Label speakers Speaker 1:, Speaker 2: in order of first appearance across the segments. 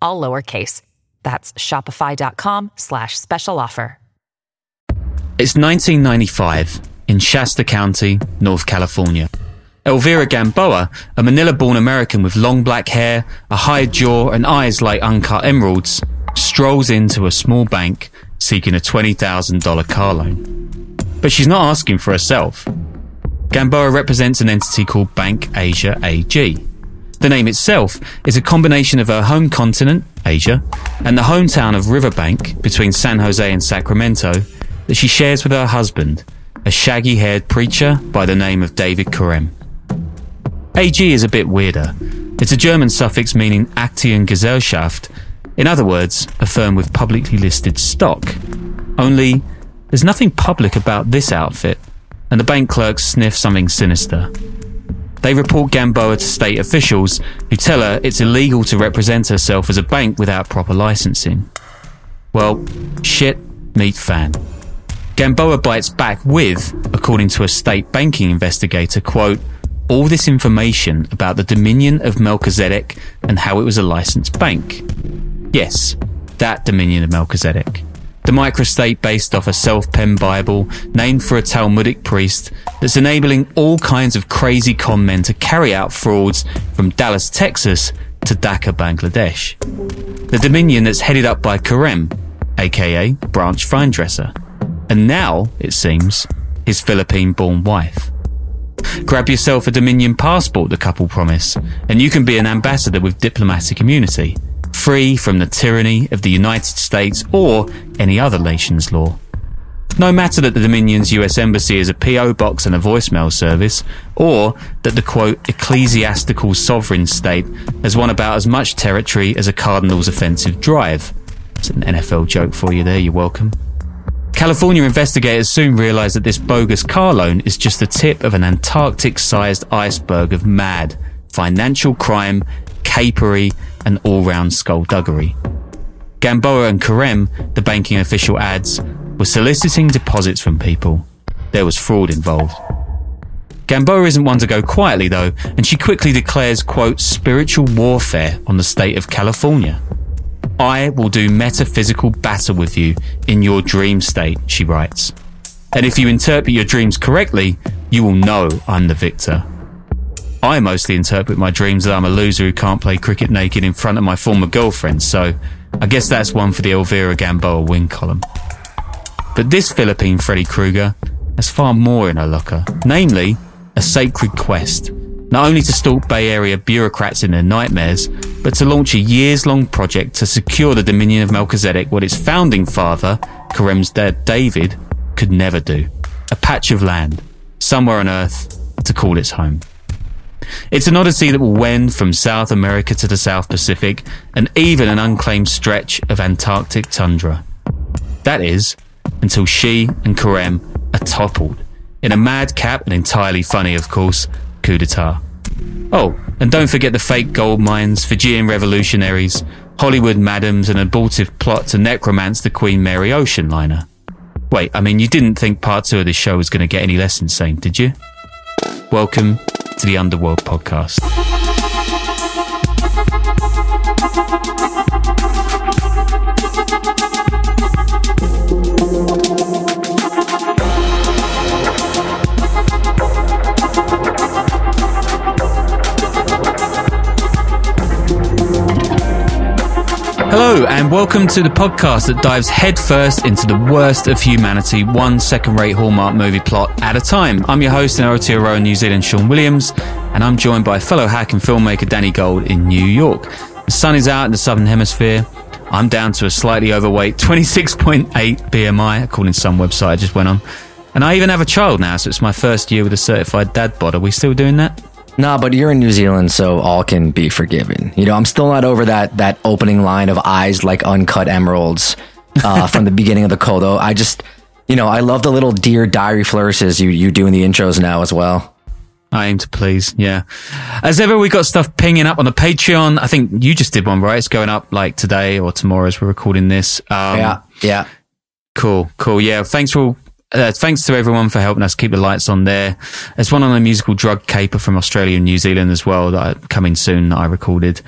Speaker 1: all lowercase. That's shopify.com slash special offer.
Speaker 2: It's 1995 in Shasta County, North California. Elvira Gamboa, a Manila born American with long black hair, a high jaw, and eyes like uncut emeralds, strolls into a small bank seeking a $20,000 car loan. But she's not asking for herself. Gamboa represents an entity called Bank Asia AG. The name itself is a combination of her home continent, Asia, and the hometown of Riverbank between San Jose and Sacramento that she shares with her husband, a shaggy haired preacher by the name of David Carem. AG is a bit weirder. It's a German suffix meaning Aktiengesellschaft, in other words, a firm with publicly listed stock. Only, there's nothing public about this outfit, and the bank clerks sniff something sinister. They report Gamboa to state officials, who tell her it's illegal to represent herself as a bank without proper licensing. Well, shit, meet fan. Gamboa bites back with, according to a state banking investigator, quote, all this information about the dominion of Melchizedek and how it was a licensed bank. Yes, that dominion of Melchizedek. The microstate based off a self penned Bible named for a Talmudic priest that's enabling all kinds of crazy con men to carry out frauds from Dallas, Texas to Dhaka, Bangladesh. The dominion that's headed up by Carem, aka Branch Vinedresser. And now, it seems, his Philippine born wife. Grab yourself a Dominion passport, the couple promise, and you can be an ambassador with diplomatic immunity, free from the tyranny of the United States or any other nation's law. No matter that the Dominion's US Embassy is a PO box and a voicemail service, or that the quote, ecclesiastical sovereign state has won about as much territory as a Cardinals offensive drive. It's an NFL joke for you there, you're welcome. California investigators soon realised that this bogus car loan is just the tip of an Antarctic sized iceberg of mad, financial crime, capery, and all round skullduggery. Gamboa and Carem, the banking official adds, were soliciting deposits from people. There was fraud involved. Gamboa isn't one to go quietly though, and she quickly declares, quote, spiritual warfare on the state of California. I will do metaphysical battle with you in your dream state, she writes. And if you interpret your dreams correctly, you will know I'm the victor. I mostly interpret my dreams that I'm a loser who can't play cricket naked in front of my former girlfriend, so I guess that's one for the Elvira Gamboa win column. But this Philippine Freddy Krueger has far more in her locker, namely, a sacred quest not only to stalk Bay Area bureaucrats in their nightmares, but to launch a years long project to secure the dominion of Melchizedek, what its founding father, Carem's dad David, could never do. A patch of land, somewhere on Earth, to call its home. It's an odyssey that will wend from South America to the South Pacific and even an unclaimed stretch of Antarctic tundra. That is, until she and Carem are toppled in a madcap and entirely funny, of course, coup d'etat. Oh, and don't forget the fake gold mines, Fijian revolutionaries, Hollywood madams, and abortive plot to necromance the Queen Mary ocean liner. Wait, I mean, you didn't think part two of this show was going to get any less insane, did you? Welcome to the Underworld Podcast. Hello, and welcome to the podcast that dives headfirst into the worst of humanity, one second rate Hallmark movie plot at a time. I'm your host in Aotearoa, New Zealand, Sean Williams, and I'm joined by fellow hack and filmmaker Danny Gold in New York. The sun is out in the southern hemisphere. I'm down to a slightly overweight 26.8 BMI, according to some website I just went on. And I even have a child now, so it's my first year with a certified dad bod. Are we still doing that?
Speaker 3: Nah, but you're in New Zealand, so all can be forgiven. You know, I'm still not over that that opening line of eyes like uncut emeralds uh, from the beginning of the Kodo. I just, you know, I love the little dear diary flourishes you you do in the intros now as well.
Speaker 2: I aim to please, yeah. As ever, we got stuff pinging up on the Patreon. I think you just did one, right? It's going up like today or tomorrow as we're recording this.
Speaker 3: Um, yeah, yeah.
Speaker 2: Cool, cool. Yeah, thanks for uh, thanks to everyone for helping us keep the lights on there. There's one on a musical drug caper from Australia and New Zealand as well that I, coming soon that I recorded.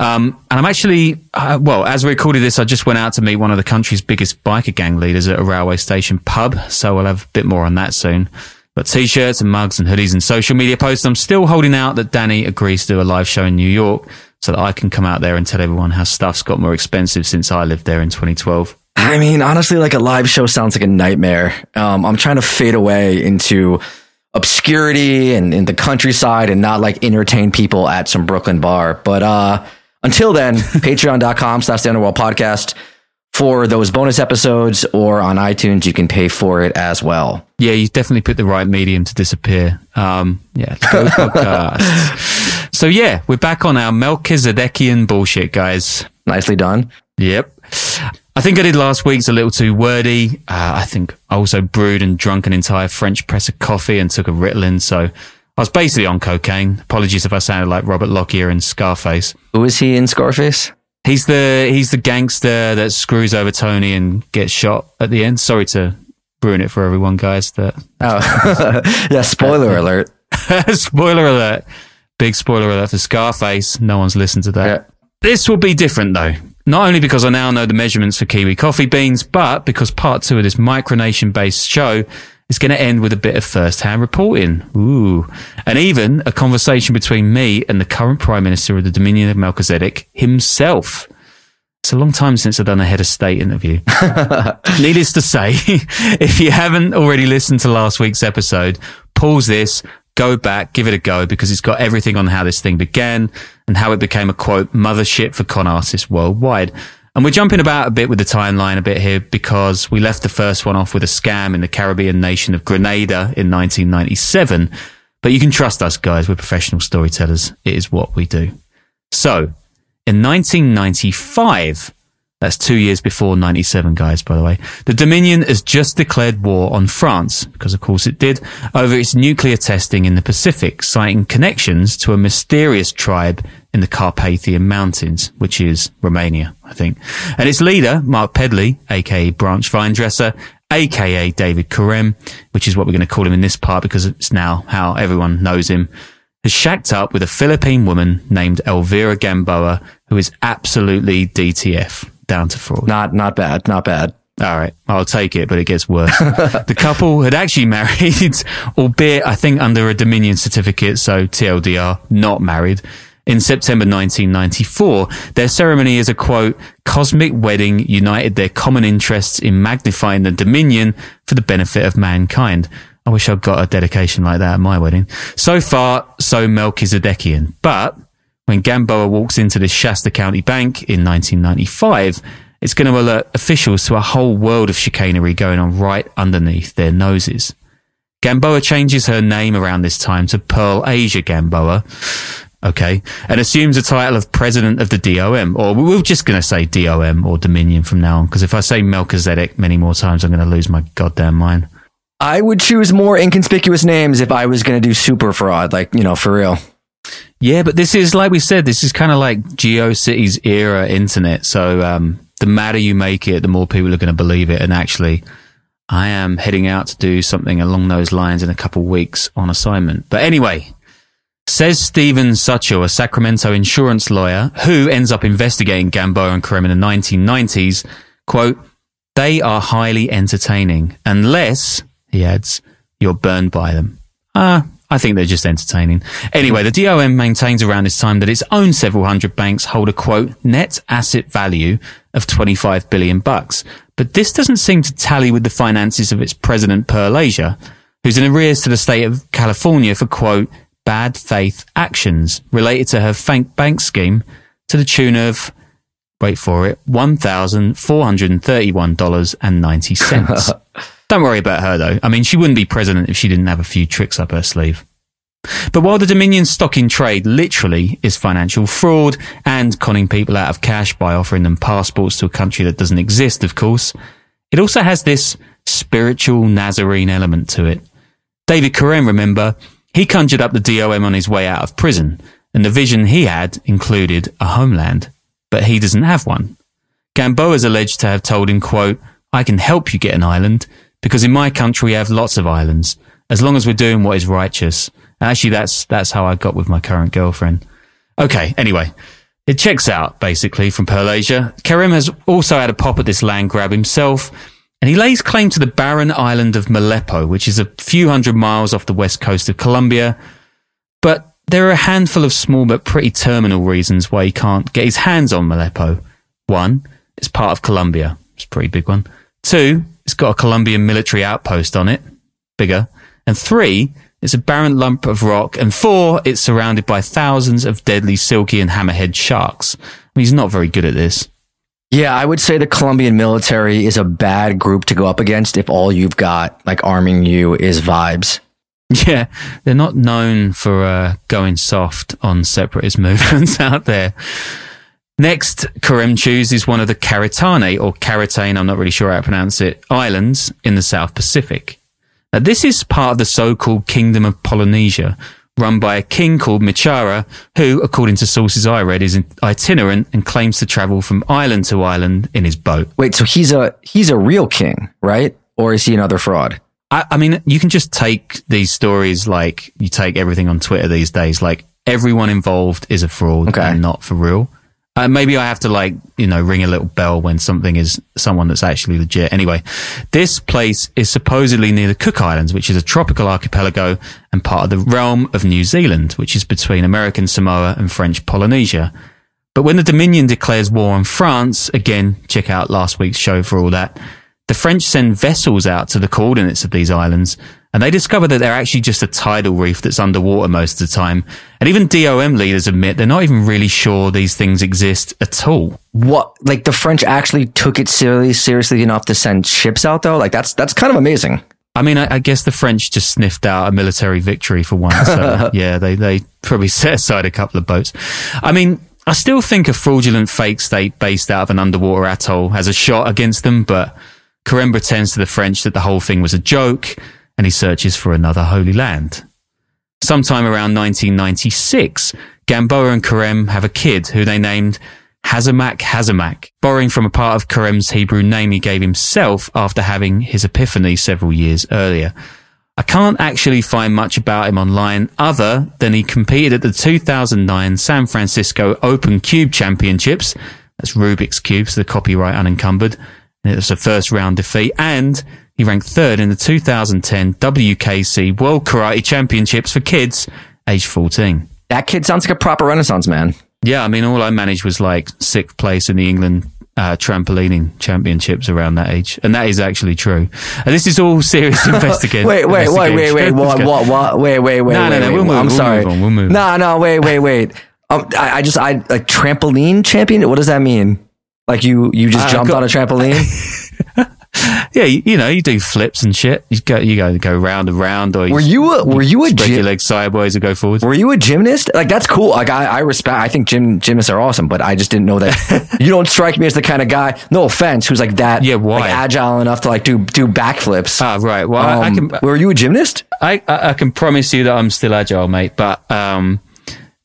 Speaker 2: Um, and I'm actually, uh, well, as we recorded this, I just went out to meet one of the country's biggest biker gang leaders at a railway station pub. So we'll have a bit more on that soon. But t-shirts and mugs and hoodies and social media posts. I'm still holding out that Danny agrees to do a live show in New York so that I can come out there and tell everyone how stuff's got more expensive since I lived there in 2012.
Speaker 3: I mean, honestly, like a live show sounds like a nightmare. Um, I'm trying to fade away into obscurity and in the countryside and not like entertain people at some Brooklyn bar. But uh, until then, patreon.com slash the underworld podcast for those bonus episodes or on iTunes, you can pay for it as well.
Speaker 2: Yeah, you definitely put the right medium to disappear. Um, yeah, podcasts. so yeah, we're back on our Melchizedekian bullshit, guys.
Speaker 3: Nicely done.
Speaker 2: Yep. I think I did last week's a little too wordy. Uh, I think I also brewed and drunk an entire French press of coffee and took a Ritalin. So I was basically on cocaine. Apologies if I sounded like Robert Loggia in Scarface.
Speaker 3: Who is he in Scarface?
Speaker 2: He's the he's the gangster that screws over Tony and gets shot at the end. Sorry to ruin it for everyone, guys. That
Speaker 3: oh yeah, spoiler alert.
Speaker 2: spoiler alert. Big spoiler alert for Scarface. No one's listened to that. Yeah. This will be different though not only because I now know the measurements for Kiwi coffee beans, but because part two of this micronation based show is going to end with a bit of first hand reporting. Ooh. And even a conversation between me and the current Prime Minister of the Dominion of Melchizedek himself. It's a long time since I've done a head of state interview. Needless to say, if you haven't already listened to last week's episode, pause this, go back, give it a go because it's got everything on how this thing began and how it became a quote mothership for con artists worldwide. And we're jumping about a bit with the timeline a bit here because we left the first one off with a scam in the Caribbean nation of Grenada in 1997. But you can trust us guys, we're professional storytellers. It is what we do. So, in 1995, that's two years before 97, guys, by the way. The Dominion has just declared war on France, because of course it did, over its nuclear testing in the Pacific, citing connections to a mysterious tribe in the Carpathian Mountains, which is Romania, I think. And its leader, Mark Pedley, aka Branch Vinedresser, aka David Carem, which is what we're going to call him in this part because it's now how everyone knows him, has shacked up with a Philippine woman named Elvira Gamboa, who is absolutely DTF down to fraud.
Speaker 3: Not not bad, not bad.
Speaker 2: All right, I'll take it, but it gets worse. the couple had actually married, albeit I think under a Dominion certificate, so TLDR, not married. In September 1994, their ceremony is a quote, cosmic wedding united their common interests in magnifying the Dominion for the benefit of mankind. I wish I'd got a dedication like that at my wedding. So far, so Melchizedekian. But when Gamboa walks into the Shasta County bank in 1995, it's going to alert officials to a whole world of chicanery going on right underneath their noses. Gamboa changes her name around this time to Pearl Asia Gamboa, okay, and assumes the title of president of the DOM, or we're just going to say DOM or Dominion from now on, because if I say Melchizedek many more times, I'm going to lose my goddamn mind.
Speaker 3: I would choose more inconspicuous names if I was going to do super fraud, like, you know, for real.
Speaker 2: Yeah, but this is like we said, this is kind of like GeoCities era internet. So um, the madder you make it, the more people are going to believe it. And actually, I am heading out to do something along those lines in a couple weeks on assignment. But anyway, says Steven Suchel, a Sacramento insurance lawyer who ends up investigating Gamboa and Carem in the 1990s, quote, they are highly entertaining unless, he adds, you're burned by them. Ah, I think they're just entertaining. Anyway, the DOM maintains around this time that its own several hundred banks hold a quote net asset value of 25 billion bucks. But this doesn't seem to tally with the finances of its president, Pearl Asia, who's in arrears to the state of California for quote bad faith actions related to her fake bank scheme to the tune of wait for it, $1,431.90. Don't worry about her though. I mean, she wouldn't be president if she didn't have a few tricks up her sleeve. But while the Dominion stock in trade literally is financial fraud and conning people out of cash by offering them passports to a country that doesn't exist, of course, it also has this spiritual Nazarene element to it. David Carem, remember, he conjured up the DOM on his way out of prison, and the vision he had included a homeland, but he doesn't have one. Gamboa is alleged to have told him, quote, I can help you get an island, because in my country we have lots of islands, as long as we're doing what is righteous. And actually, that's that's how I got with my current girlfriend. Okay, anyway, it checks out basically from Pearl Asia. Carem has also had a pop at this land grab himself, and he lays claim to the barren island of Malpelo, which is a few hundred miles off the west coast of Colombia. But there are a handful of small but pretty terminal reasons why he can't get his hands on Malpelo. One, it's part of Colombia. It's a pretty big one. Two, it's got a Colombian military outpost on it, bigger. And three, it's a barren lump of rock. And four, it's surrounded by thousands of deadly silky and hammerhead sharks. I mean, he's not very good at this.
Speaker 3: Yeah, I would say the Colombian military is a bad group to go up against if all you've got, like arming you, is vibes.
Speaker 2: Yeah, they're not known for uh, going soft on separatist movements out there. Next, Carem is one of the Karitane or Karitane, I'm not really sure how to pronounce it, islands in the South Pacific. Now, this is part of the so-called Kingdom of Polynesia, run by a king called Michara, who, according to sources I read, is itinerant and claims to travel from island to island in his boat.
Speaker 3: Wait, so he's a he's a real king, right? Or is he another fraud?
Speaker 2: I, I mean, you can just take these stories like you take everything on Twitter these days. Like everyone involved is a fraud okay. and not for real. Uh, maybe I have to like, you know, ring a little bell when something is someone that's actually legit. Anyway, this place is supposedly near the Cook Islands, which is a tropical archipelago and part of the realm of New Zealand, which is between American Samoa and French Polynesia. But when the Dominion declares war on France, again, check out last week's show for all that, the French send vessels out to the coordinates of these islands and they discover that they're actually just a tidal reef that's underwater most of the time. And even DOM leaders admit they're not even really sure these things exist at all.
Speaker 3: What, like the French actually took it seriously, seriously enough to send ships out though? Like that's, that's kind of amazing.
Speaker 2: I mean, I, I guess the French just sniffed out a military victory for once. So yeah, they, they probably set aside a couple of boats. I mean, I still think a fraudulent fake state based out of an underwater atoll has a shot against them, but Carem pretends to the French that the whole thing was a joke and he searches for another holy land. Sometime around 1996, Gamboa and Carem have a kid who they named Hazamak Hazamak, borrowing from a part of Carem's Hebrew name he gave himself after having his epiphany several years earlier. I can't actually find much about him online other than he competed at the 2009 San Francisco Open Cube Championships. That's Rubik's Cubes, the copyright unencumbered. It was a first round defeat and he ranked third in the 2010 WKC World Karate Championships for kids aged 14.
Speaker 3: That kid sounds like a proper renaissance man.
Speaker 2: Yeah, I mean, all I managed was like sixth place in the England uh, trampolining championships around that age, and that is actually true. And this is all serious investigation.
Speaker 3: wait, wait, wait, wait, wait, what, what, what, wait, wait, wait,
Speaker 2: no,
Speaker 3: wait,
Speaker 2: no, no,
Speaker 3: we'll
Speaker 2: move,
Speaker 3: I'm
Speaker 2: we'll
Speaker 3: sorry.
Speaker 2: Move on, we'll move
Speaker 3: no, no, wait, wait, wait. Um, I, I just, I like trampoline champion. What does that mean? Like you, you just uh, jumped got, on a trampoline?
Speaker 2: yeah, you, you, know, you do flips and shit. You go, you go, go round and round, or
Speaker 3: were you, a, were you a
Speaker 2: spread your legs sideways and go forwards?
Speaker 3: Were you a gymnast? Like that's cool. Like I, I respect. I think gym gymnasts are awesome, but I just didn't know that. you don't strike me as the kind of guy. No offense, who's like that.
Speaker 2: Yeah, why?
Speaker 3: Like, agile enough to like do do backflips.
Speaker 2: Ah, right. Well, um, I, I
Speaker 3: um, can. Were you a gymnast?
Speaker 2: I, I can promise you that I'm still agile, mate. But um,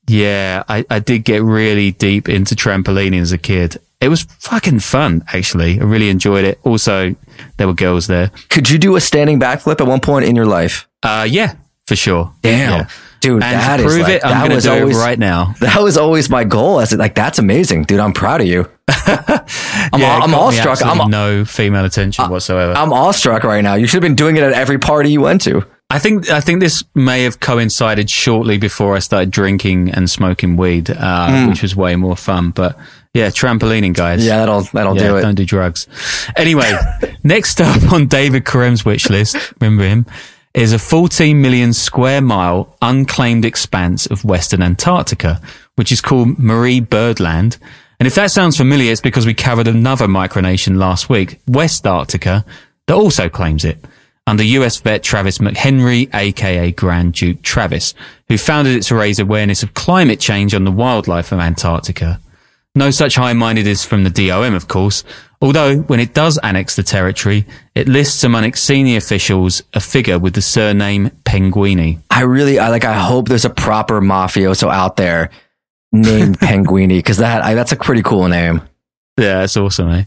Speaker 2: Yeah, I, I did get really deep into trampolining as a kid. It was fucking fun, actually. I really enjoyed it. Also, there were girls there.
Speaker 3: Could you do a standing backflip at one point in your life?
Speaker 2: Uh, yeah, for sure.
Speaker 3: Damn.
Speaker 2: Yeah.
Speaker 3: Dude,
Speaker 2: And
Speaker 3: that
Speaker 2: to
Speaker 3: is
Speaker 2: prove
Speaker 3: like-
Speaker 2: it, I'm going to
Speaker 3: was
Speaker 2: do
Speaker 3: always-
Speaker 2: it right now.
Speaker 3: That was always my goal. Said, like, that's amazing, dude. I'm proud of you. I'm,
Speaker 2: Yeah,
Speaker 3: all, I'm
Speaker 2: got
Speaker 3: all
Speaker 2: me
Speaker 3: struck. I'm,
Speaker 2: no female attention whatsoever.
Speaker 3: I'm awestruck right now. You should have been doing it at every party you went to.
Speaker 2: I think I think this may have coincided shortly before I started drinking and smoking weed, uh, which was way more fun. But yeah, trampolining, guys.
Speaker 3: Yeah, that'll that'll
Speaker 2: Yeah,
Speaker 3: do it.
Speaker 2: don't do drugs. Anyway, next up on David Karem's wish list, remember him, is a 14 million square mile unclaimed expanse of Western Antarctica, which is called Marie Byrd Land. And if that sounds familiar, it's because we covered another micronation last week, Westarctica, that also claims it under US vet Travis McHenry, aka Grand Duke Travis, who founded it to raise awareness of climate change on the wildlife of Antarctica. No such high mindedness from the DOM, of course, although when it does annex the territory, it lists among its senior officials a figure with the surname Penguini.
Speaker 3: I really, I like. I hope there's a proper mafioso out there named Penguini because that I, that's a pretty cool name.
Speaker 2: Yeah, it's awesome, eh?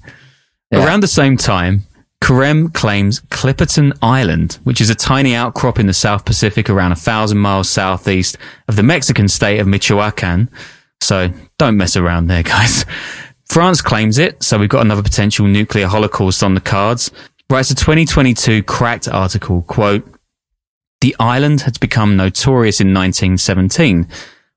Speaker 3: Yeah.
Speaker 2: Around the same time, Karem claims Clipperton Island, which is a tiny outcrop in the South Pacific around a thousand miles southeast of the Mexican state of Michoacan. So don't mess around there, guys. France claims it, so we've got another potential nuclear holocaust on the cards. Writes a 2022 cracked article, quote, the island had become notorious in 1917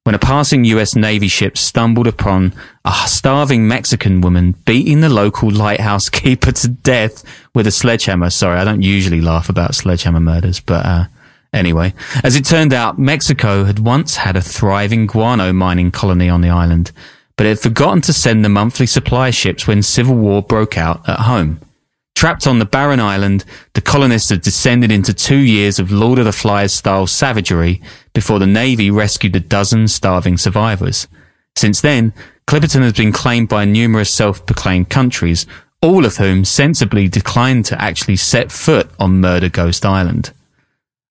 Speaker 2: when a passing US Navy ship stumbled upon a starving Mexican woman beating the local lighthouse keeper to death with a sledgehammer. Sorry, I don't usually laugh about sledgehammer murders, but uh, anyway. As it turned out, Mexico had once had a thriving guano mining colony on the island, but it had forgotten to send the monthly supply ships when civil war broke out at home. Trapped on the barren island, the colonists had descended into two years of Lord of the Flies style savagery before the Navy rescued a dozen starving survivors. Since then, Clipperton has been claimed by numerous self-proclaimed countries, all of whom sensibly declined to actually set foot on Murder Ghost Island.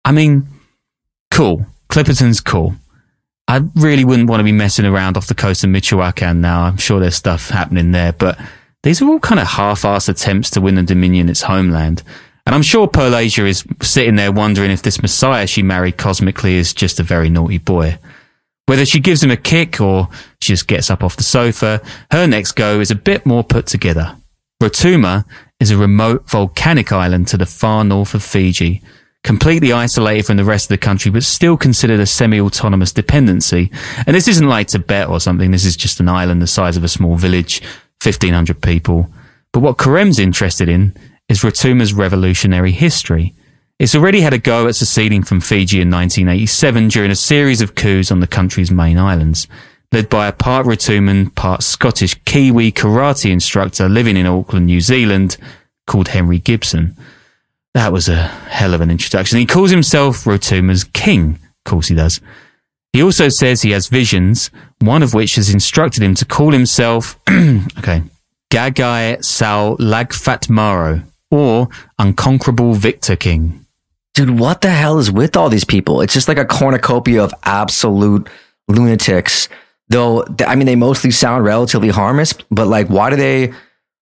Speaker 2: I mean, cool. Clipperton's cool. I really wouldn't want to be messing around off the coast of Michoacan now. I'm sure there's stuff happening there, but these are all kind of half-assed attempts to win the Dominion its homeland. And I'm sure Pearl Asia is sitting there wondering if this Messiah she married cosmically is just a very naughty boy. Whether she gives him a kick or she just gets up off the sofa, her next go is a bit more put together. Rotuma is a remote volcanic island to the far north of Fiji, completely isolated from the rest of the country, but still considered a semi-autonomous dependency. And this isn't like Tibet or something. This is just an island the size of a small village, 1500 people. But what Karem's interested in is Rotuma's revolutionary history. It's already had a go at seceding from Fiji in 1987 during a series of coups on the country's main islands, led by a part Rotuman, part Scottish Kiwi karate instructor living in Auckland, New Zealand, called Henry Gibson. That was a hell of an introduction. He calls himself Rotuma's king. Of course he does. He also says he has visions, one of which has instructed him to call himself, okay, Gagaj Sau Lagfatmaro, or Unconquerable Victor King.
Speaker 3: Dude, what the hell is with all these people? It's just like a cornucopia of absolute lunatics. Though, I mean, they mostly sound relatively harmless, but like, why do they?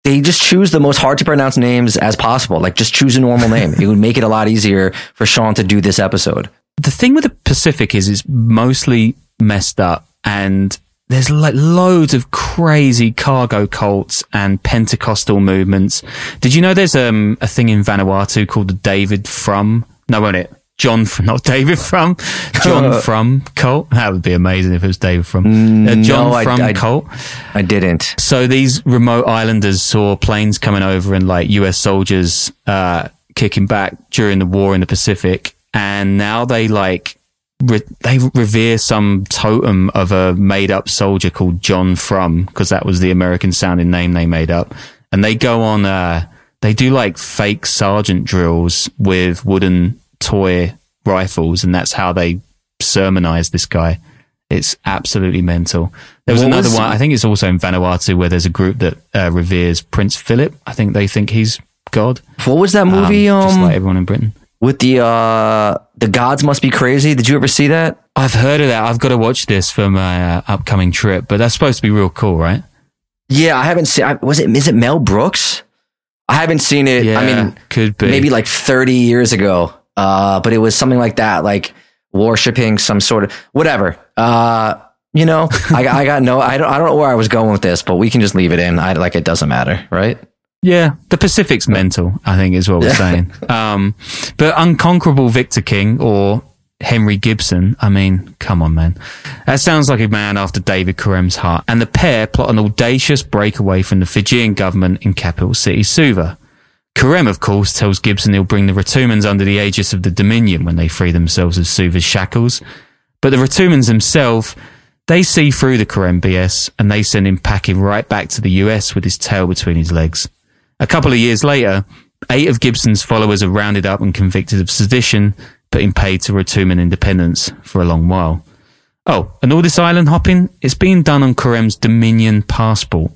Speaker 3: They just choose the most hard to pronounce names as possible. Like, just choose a normal name. it would make it a lot easier for Sean to do this episode.
Speaker 2: The thing with the Pacific is it's mostly messed up and there's like loads of crazy cargo cults and Pentecostal movements. Did you know there's um, a thing in Vanuatu called the David Frum? No, won't it? John, not David Frum, John Frum cult. That would be amazing if it was David Frum. Uh, John
Speaker 3: No,
Speaker 2: From
Speaker 3: I-
Speaker 2: cult.
Speaker 3: I didn't.
Speaker 2: So these remote islanders saw planes coming over and like US soldiers uh, kicking back during the war in the Pacific, and now they like re- they revere some totem of a made up soldier called John Frum because that was the American sounding name they made up, and they go on. Uh, they do like fake sergeant drills with wooden toy rifles, and that's how they sermonize this guy. It's absolutely mental. There was
Speaker 3: What
Speaker 2: another
Speaker 3: was-
Speaker 2: one. I think it's also in Vanuatu where there's a group that uh, reveres Prince Philip. I think they think he's God.
Speaker 3: What was that
Speaker 2: Um,
Speaker 3: movie? Um,
Speaker 2: just like everyone in Britain.
Speaker 3: with the uh, the gods must be crazy. Did you ever see that?
Speaker 2: I've heard of that. I've got to watch this for my uh, upcoming trip, but that's supposed to be real cool, right?
Speaker 3: Yeah, I haven't seen. I- Was it? Is it Mel Brooks? I haven't seen it.
Speaker 2: Yeah,
Speaker 3: I mean,
Speaker 2: could be.
Speaker 3: maybe like 30 years ago. Uh, but it was something like that, like worshiping some sort of whatever. Uh, you know, I, I got no. I don't. I don't know where I was going with this, but we can just leave it in. I like it doesn't matter, right?
Speaker 2: Yeah, the Pacific's mental, I think is what we're saying. Um, but unconquerable Victor King or Henry Gibson, I mean, come on, man. That sounds like a man after David Karem's heart. And the pair plot an audacious breakaway from the Fijian government in capital city Suva. Karem, of course, tells Gibson he'll bring the Rotumans under the aegis of the Dominion when they free themselves of Suva's shackles. But the Rotumans themselves, they see through the Karem BS and they send him packing right back to the US with his tail between his legs. A couple of years later, eight of Gibson's followers are rounded up and convicted of sedition, but in paid to Rotuman independence for a long while. Oh, and all this island hopping, it's being done on Karem's Dominion passport.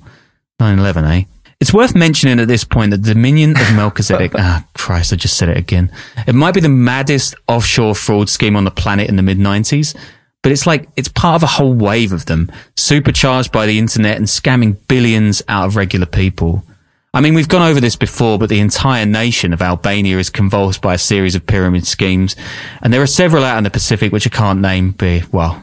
Speaker 2: 9-11, eh? It's worth mentioning at this point that the Dominion of Melchizedek, ah, Christ, I just said it again. It might be the maddest offshore fraud scheme on the planet in the mid 90s, but it's like, it's part of a whole wave of them, supercharged by the internet and scamming billions out of regular people. I mean, we've gone over this before, but the entire nation of Albania is convulsed by a series of pyramid schemes, and there are several out in the Pacific which I can't name, but, well,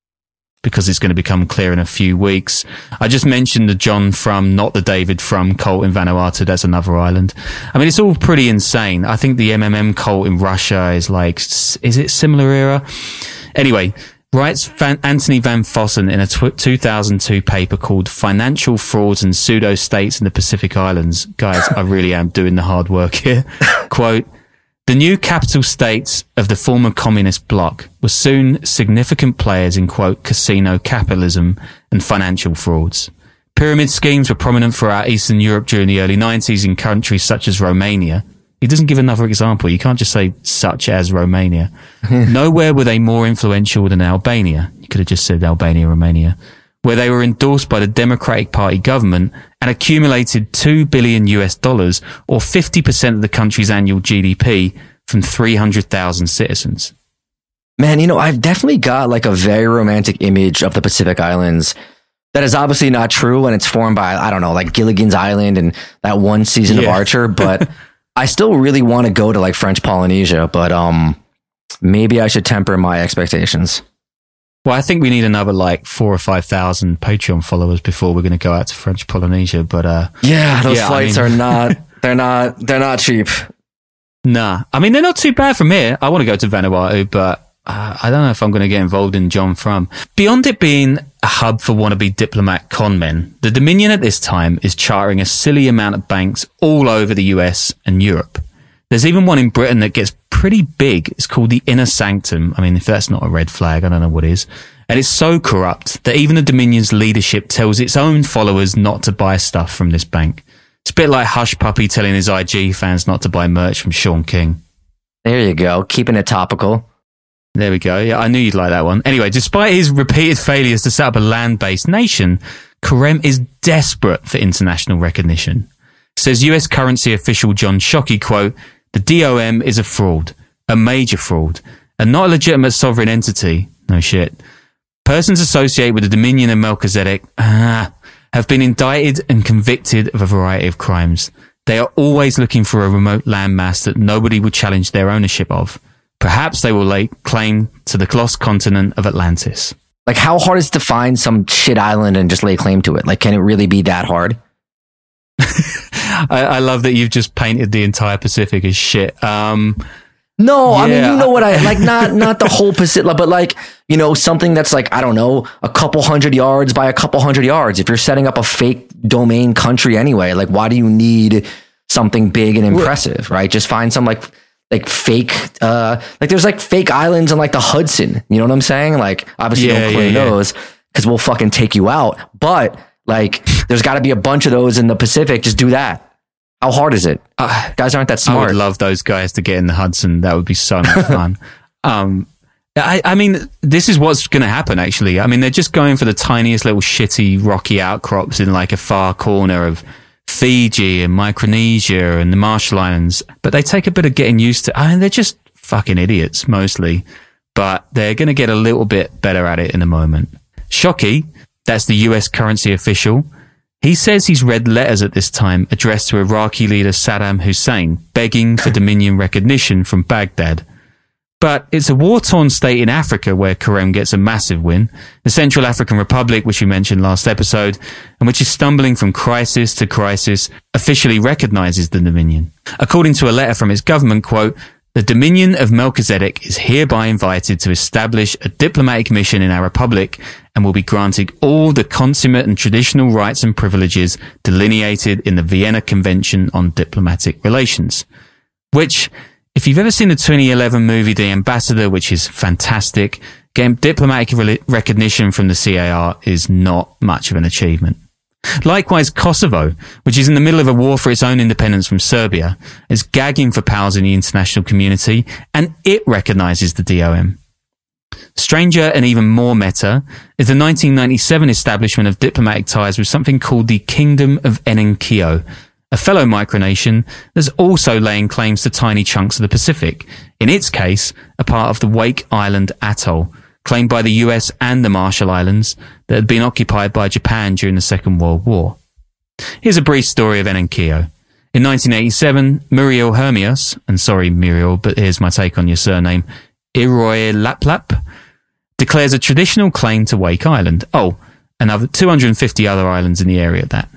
Speaker 2: Because it's going to become clear in a few weeks. I just mentioned the John Frum, not the David Frum cult in Vanuatu. That's another island. I mean, it's all pretty insane. I think the MMM cult in Russia is like, is it similar era? Anyway, writes Van, Anthony Van Fossen in a tw- 2002 paper called Financial Frauds and Pseudo States in the Pacific Islands. Guys, I really am doing the hard work here. Quote, the new capital states of the former communist bloc were soon significant players in quote casino capitalism and financial frauds. Pyramid schemes were prominent throughout Eastern Europe during the early 90s in countries such as Romania. He doesn't give another example. You can't just say such as Romania. Nowhere were they more influential than Albania. You could have just said Albania, Romania, where they were endorsed by the Democratic Party government and accumulated 2 billion US dollars or 50% of the country's annual GDP from 300,000 citizens.
Speaker 3: Man, you know, I've definitely got like a very romantic image of the Pacific Islands that is obviously not true and it's formed by, I don't know, like Gilligan's Island and that one season of Archer, but I still really want to go to like French Polynesia, but um maybe I should temper my expectations.
Speaker 2: Well, I think we need another like four or 5,000 Patreon followers before we're going to go out to French Polynesia. But, uh,
Speaker 3: Yeah, those
Speaker 2: Yeah, I
Speaker 3: flights
Speaker 2: mean-
Speaker 3: are not they're not they're not cheap.
Speaker 2: Nah, I mean they're not too bad from here. I want to go to Vanuatu, but uh, I don't know if I'm going to get involved in John Frum. Beyond it being a hub for wannabe diplomat conmen, the Dominion at this time is chartering a silly amount of banks all over the US and Europe. There's even one in Britain that gets pretty big. It's called the Inner Sanctum. I mean, if that's not a red flag, I don't know what is. And it's so corrupt that even the Dominion's leadership tells its own followers not to buy stuff from this bank. It's a bit like Hushpuppi telling his IG fans not to buy merch from Shaun King.
Speaker 3: There you go, keeping it topical.
Speaker 2: There we go. Yeah, I knew you'd like that one. Anyway, despite his repeated failures to set up a land-based nation, Karem is desperate for international recognition. Says US currency official John Shockey, quote, the DOM is a fraud, a major fraud, and not a legitimate sovereign entity. No shit. Persons associated with the Dominion of Melchizedek ah, have been indicted and convicted of a variety of crimes. They are always looking for a remote landmass that nobody would challenge their ownership of. Perhaps they will lay claim to the lost continent of Atlantis.
Speaker 3: Like, how hard is it to find some shit island and just lay claim to it? Like, can it really be that hard?
Speaker 2: I, I, love that you've just painted the entire Pacific as shit. Um,
Speaker 3: no, yeah. I mean you know what I like not not the whole Pacific, but like you know something that's like I don't know a couple hundred yards by a couple hundred yards. If you're setting up a fake domain country anyway, like why do you need something big and impressive, right? Just find some like like fake uh like there's like fake islands on like the Hudson. You know what I'm saying? Like obviously yeah, don't play yeah, those because we'll fucking take you out. But like there's got to be a bunch of those in the Pacific. Just do that. How hard is it? Uh, guys aren't that smart.
Speaker 2: I would love those guys to get in the Hudson. That would be so much fun. um, I, I, mean, this is what's going to happen, actually. I mean, they're just going for the tiniest little shitty rocky outcrops in like a far corner of Fiji and Micronesia and the Marshall Islands. But they take a bit of getting used to. I mean, they're just fucking idiots mostly, but they're going to get a little bit better at it in a moment. Shockey, that's the US currency official, he says he's read letters at this time addressed to Iraqi leader Saddam Hussein, begging for Dominion recognition from Baghdad. But it's a war-torn state in Africa where Kerem gets a massive win. The Central African Republic, which we mentioned last episode, and which is stumbling from crisis to crisis, officially recognizes the Dominion. According to a letter from its government, quote, the Dominion of Melchizedek is hereby invited to establish a diplomatic mission in our republic and will be granted all the consummate and traditional rights and privileges delineated in the Vienna Convention on Diplomatic Relations. Which, if you've ever seen the 2011 movie The Ambassador, which is fantastic, getting diplomatic re- recognition from the CAR is not much of an achievement. Likewise, Kosovo, which is in the middle of a war for its own independence from Serbia, is gagging for powers in the international community, and it recognizes the DOM. Stranger and even more meta is the 1997 establishment of diplomatic ties with something called the Kingdom of Enenkio, a fellow micronation that's also laying claims to tiny chunks of the Pacific, in its case, a part of the Wake Island Atoll, claimed by the US and the Marshall Islands that had been occupied by Japan during the Second World War. Here's a brief story of Enenkio. In 1987, Muriel Hermios, and sorry Muriel, but here's my take on your surname, Iroy Laplap, declares a traditional claim to Wake Island. Oh, another 250 other islands in the area at that.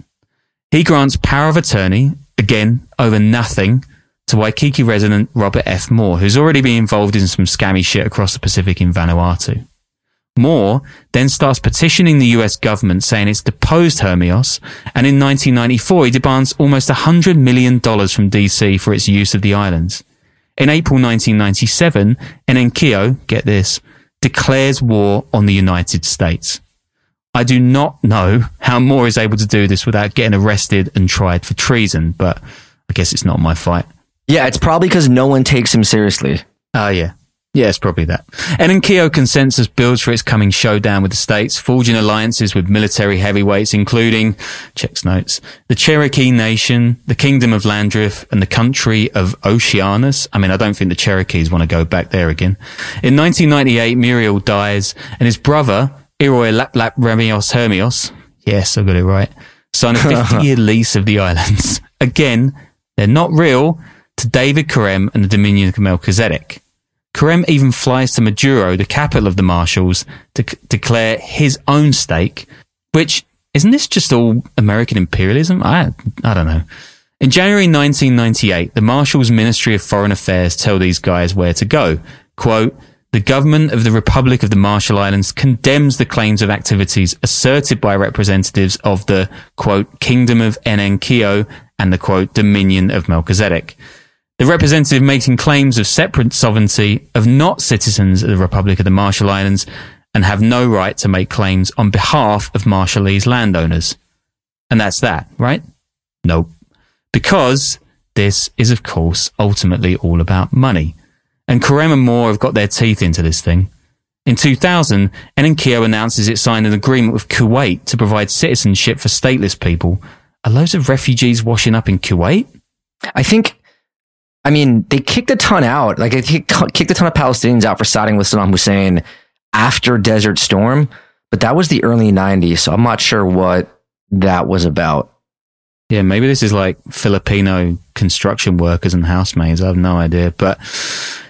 Speaker 2: He grants power of attorney, again, over nothing, to Waikiki resident Robert F. Moore, who's already been involved in some scammy shit across the Pacific in Vanuatu. Moore then starts petitioning the US government saying it's deposed Hermios, and in 1994 he demands almost $100 million from DC for its use of the islands. In April 1997, Enenkio, get this, declares war on the United States. I do not know how Moore is able to do this without getting arrested and tried for treason, but I guess it's not my fight.
Speaker 3: Yeah, it's probably because no one takes him seriously.
Speaker 2: Oh, yeah. Yeah, it's probably that. Enenkio consensus builds for its coming showdown with the states, forging alliances with military heavyweights, including, checks notes, the Cherokee Nation, the Kingdom of Landreth, and the country of Oceanus. I mean, I don't think the Cherokees want to go back there again. In 1998, Muriel dies, and his brother, Iroy Laplap Remios Hermios, yes, I got it right, signed a 50 year lease of the islands. Again, they're not real, to David Kerem and the Dominion of Melchizedek. Kerem even flies to Majuro, the capital of the Marshalls, to c- declare his own stake, which isn't this just all American imperialism? I, I don't know. In January 1998, the Marshall's Ministry of Foreign Affairs tell these guys where to go. Quote, the government of the Republic of the Marshall Islands condemns the claims of activities asserted by representatives of the, quote, Kingdom of Enenkio and the, quote, Dominion of Melchizedek. The representative making claims of separate sovereignty of not citizens of the Republic of the Marshall Islands and have no right to make claims on behalf of Marshallese landowners. And that's that, right? Nope. Because this is, of course, ultimately all about money. And Kerem and Moore have got their teeth into this thing. In 2000, Enenkio announces it signed an agreement with Kuwait to provide citizenship for stateless people. Are loads of refugees washing up in Kuwait?
Speaker 3: I think I mean, they kicked a ton out. Like, they kicked a ton of Palestinians out for siding with Saddam Hussein after Desert Storm, but that was the early 90s. So I'm not sure what that was about.
Speaker 2: Yeah, maybe this is like Filipino construction workers and housemaids. I have no idea. But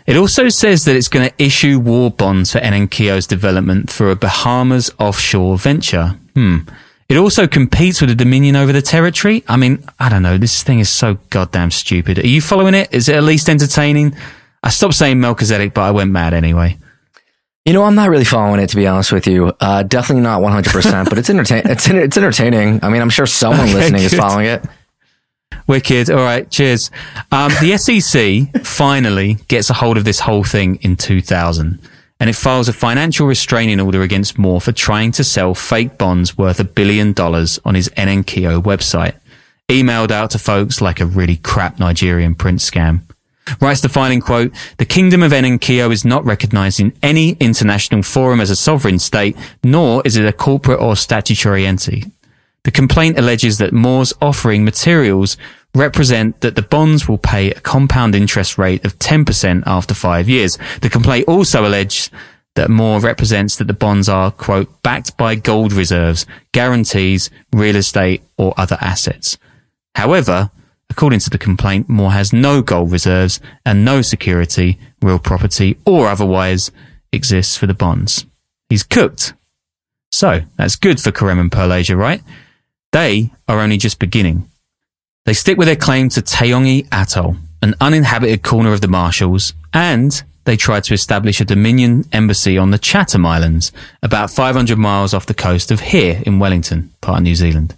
Speaker 2: It also says that it's going to issue war bonds for Enenkio's development through a Bahamas offshore venture. Hmm. It also competes with the Dominion over the territory. I mean, I don't know. This thing is so goddamn stupid. Are you following it? Is it at least entertaining? I stopped saying Melchizedek, but I went mad anyway.
Speaker 3: You know, I'm not really following it to be honest with you. Uh, definitely not 100, percent but it's entertain. It's it's entertaining. I mean, I'm sure someone okay, listening good. is following it.
Speaker 2: Wicked. All right. Cheers. Um, the SEC finally gets a hold of this whole thing in 2000 and it files a financial restraining order against Moore for trying to sell fake bonds worth a billion dollars on his Enenkio website, emailed out to folks like a really crap Nigerian print scam. Writes the filing quote, the kingdom of Enenkio is not recognized in any international forum as a sovereign state, nor is it a corporate or statutory entity. The complaint alleges that Moore's offering materials represent that the bonds will pay a compound interest rate of 10% after five years. The complaint also alleges that Moore represents that the bonds are, quote, backed by gold reserves, guarantees, real estate, or other assets. However, according to the complaint, Moore has no gold reserves and no security, real property, or otherwise exists for the bonds. He's cooked. So, that's good for Korem and Pearlasia, right? They are only just beginning. They stick with their claim to Taongi Atoll, an uninhabited corner of the Marshalls, and they try to establish a Dominion embassy on the Chatham Islands, about 500 miles off the coast of here in Wellington, part of New Zealand.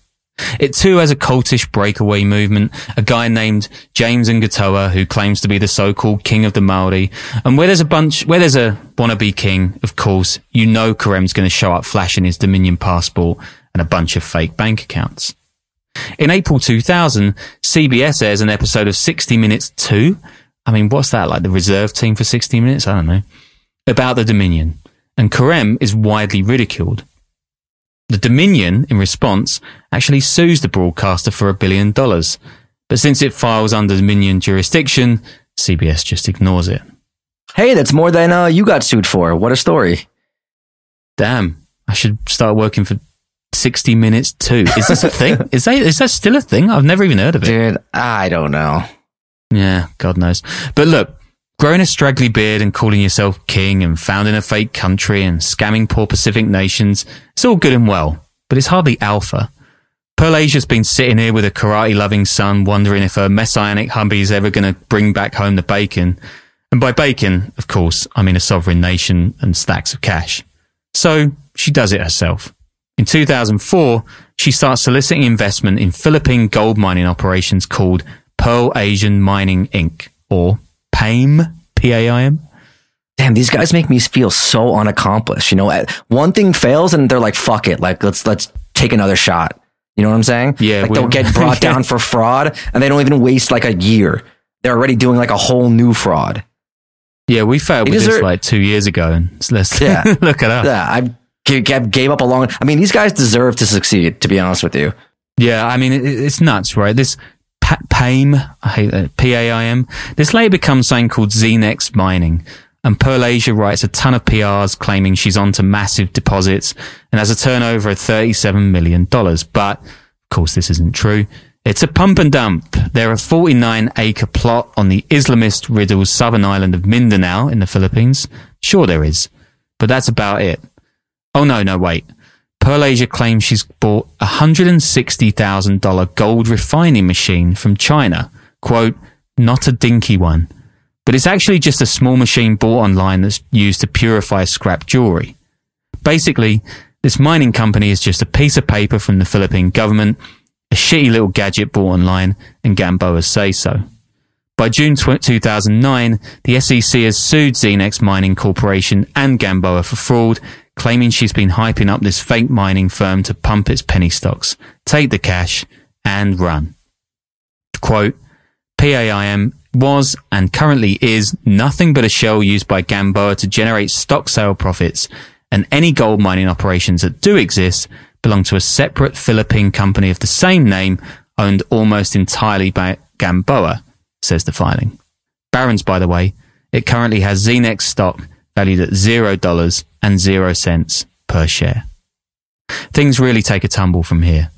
Speaker 2: It too has a cultish breakaway movement, a guy named James Ngatoa who claims to be the so-called king of the Maori. And where there's a bunch, where there's a wannabe king, of course, you know Korem's going to show up flashing his Dominion passport and a bunch of fake bank accounts. In April 2000, CBS airs an episode of 60 Minutes 2. I mean, what's that, like the reserve team for 60 Minutes? I don't know. About the Dominion. And Korem is widely ridiculed. The Dominion, in response, actually sues the broadcaster for a billion dollars. But since it files under Dominion jurisdiction, CBS just ignores it.
Speaker 3: Hey, that's more than uh, you got sued for. What a story.
Speaker 2: Damn. I should start working for 60 minutes too. Is this a thing? is that is that still a thing? I've never even heard of it.
Speaker 3: Dude, I don't know.
Speaker 2: Yeah, God knows. But look, growing a straggly beard and calling yourself king and founding a fake country and scamming poor Pacific nations, it's all good and well, but it's hardly alpha. Pearlasia's been sitting here with a karate loving son, wondering if her messianic hubby's ever going to bring back home the bacon. And by bacon, of course, I mean a sovereign nation and stacks of cash. So she does it herself. In 2004, she starts soliciting investment in Philippine gold mining operations called Pearl Asian Mining Inc. or PAIM, P-A-I-M.
Speaker 3: Damn, these guys make me feel so unaccomplished. You know, uh, one thing fails and they're like, fuck it. Like, let's, let's take another shot. You know what I'm saying?
Speaker 2: Yeah.
Speaker 3: Like they'll get brought down for fraud and they don't even waste like a year. They're already doing like a whole new fraud.
Speaker 2: Yeah, we failed with this like two years ago and let's yeah. look it up.
Speaker 3: Yeah. I've, gave up a long. I mean, these guys deserve to succeed. To be honest with you.
Speaker 2: Yeah, I mean, it's nuts, right? This PAIM, I hate that, P-A-I-M. This later becomes something called Xenex Mining. And Pearlasia writes a ton of PRs claiming she's onto massive deposits and has a turnover of $37 million. But, of course, this isn't true. It's a pump and dump. There are a 49 acre plot on the Islamist riddled southern island of Mindanao in the Philippines. Sure there is. But that's about it. Oh no, no, wait. Pearlasia claims she's bought a $160,000 gold refining machine from China. Quote, not a dinky one. But it's actually just a small machine bought online that's used to purify scrap jewelry. Basically, this mining company is just a piece of paper from the Philippine government, a shitty little gadget bought online, and Gamboa's say so. By June 2009, the SEC has sued Xenex Mining Corporation and Gamboa for fraud claiming she's been hyping up this fake mining firm to pump its penny stocks, take the cash, and run. Quote, PAIM was and currently is nothing but a shell used by Gamboa to generate stock sale profits, and any gold mining operations that do exist belong to a separate Philippine company of the same name owned almost entirely by Gamboa, says the filing. Barron's, by the way, it currently has Xenex stock valued at $0 and 0 cents per share. Things really take a tumble from here.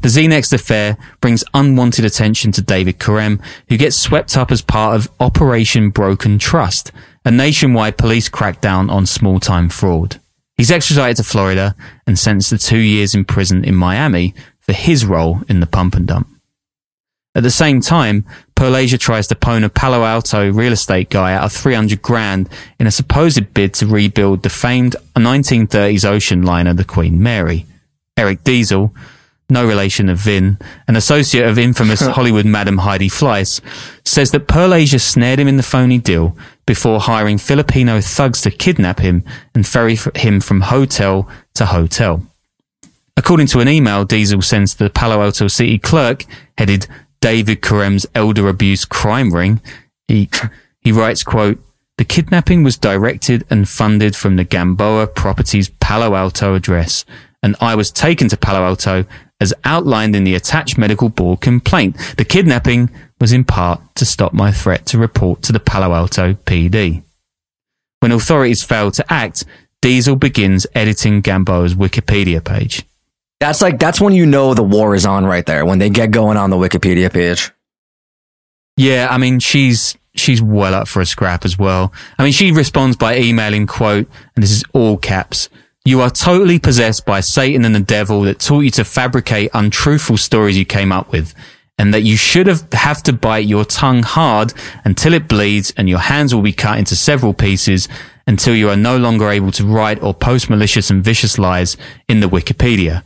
Speaker 2: The Z-Next affair brings unwanted attention to David Korem, who gets swept up as part of Operation Broken Trust, a nationwide police crackdown on small-time fraud. He's extradited to Florida and sentenced to two years in prison in Miami for his role in the pump and dump. At the same time, Pearlasia tries to pwn a Palo Alto real estate guy out of 300 grand in a supposed bid to rebuild the famed 1930s ocean liner, the Queen Mary. Eric Diesel, no relation of Vin, an associate of infamous Hollywood Madam Heidi Fleiss, says that Pearlasia snared him in the phony deal before hiring Filipino thugs to kidnap him and ferry him from hotel to hotel. According to an email Diesel sends to the Palo Alto City clerk headed David Korem's elder abuse crime ring, he, he writes, quote, the kidnapping was directed and funded from the Gamboa Properties Palo Alto address, and I was taken to Palo Alto as outlined in the attached medical board complaint. The kidnapping was in part to stop my threat to report to the Palo Alto PD. When authorities failed to act, Diesel begins editing Gamboa's Wikipedia page.
Speaker 3: That's like that's when you know the war is on right there when they get going on the Wikipedia page.
Speaker 2: Yeah, I mean she's she's well up for a scrap as well. I mean she responds by emailing quote, and this is all caps. You are totally possessed by Satan and the devil that taught you to fabricate untruthful stories you came up with, and that you should have have to bite your tongue hard until it bleeds and your hands will be cut into several pieces until you are no longer able to write or post malicious and vicious lies in the Wikipedia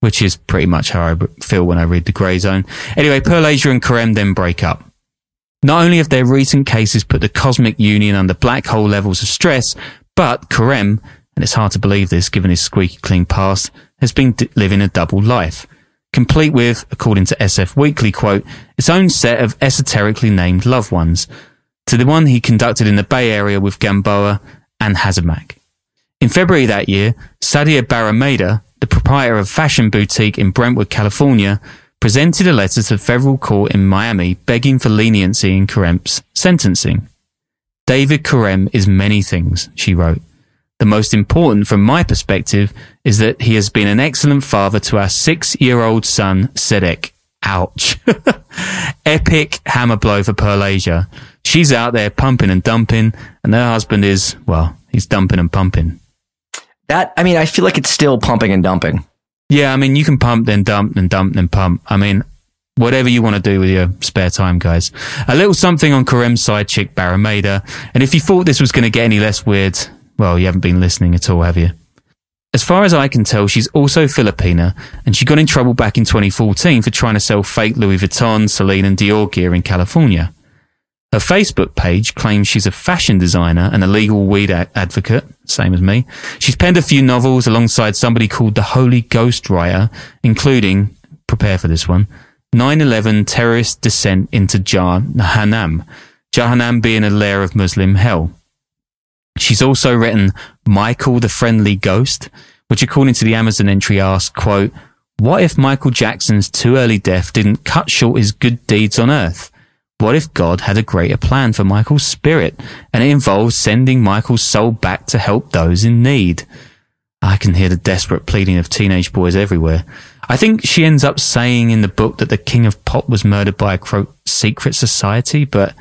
Speaker 2: which is pretty much how I feel when I read The Grayzone. Anyway, Pearlasia and Korem then break up. Not only have their recent cases put the cosmic union under black hole levels of stress, but Korem, and it's hard to believe this given his squeaky clean past, has been d- living a double life. Complete with, according to SF Weekly quote, its own set of esoterically named loved ones, to the one he conducted in the Bay Area with Gamboa and Hazamak. In February that year, Sadia Barrameda, the proprietor of fashion boutique in Brentwood, California, presented a letter to the federal court in Miami begging for leniency in Korem's sentencing. David Korem is many things, she wrote. The most important from my perspective is that he has been an excellent father to our six year old son, Sedek. Ouch. Epic hammer blow for Pearlasia. She's out there pumping and dumping, and her husband is, well, he's dumping and pumping.
Speaker 3: That I mean, I feel like it's still pumping and dumping.
Speaker 2: Yeah, I mean, you can pump, then dump, then dump, then pump. I mean, whatever you want to do with your spare time, guys. A little something on Korem's side chick, Barrameda. And if you thought this was going to get any less weird, well, you haven't been listening at all, have you? As far as I can tell, she's also Filipina, and she got in trouble back in 2014 for trying to sell fake Louis Vuitton, Celine, and Dior gear in California. Her Facebook page claims she's a fashion designer and a legal weed advocate, same as me. She's penned a few novels alongside somebody called the Holy Ghost Writer, including, prepare for this one, 9-11 terrorist descent into Jahannam, Jahannam being a lair of Muslim hell. She's also written Michael the Friendly Ghost, which according to the Amazon entry asks, quote, what if Michael Jackson's too early death didn't cut short his good deeds on earth? What if God had a greater plan for Michael's spirit and it involves sending Michael's soul back to help those in need? I can hear the desperate pleading of teenage boys everywhere. I think she ends up saying in the book that the king of pop was murdered by a quote, secret society, but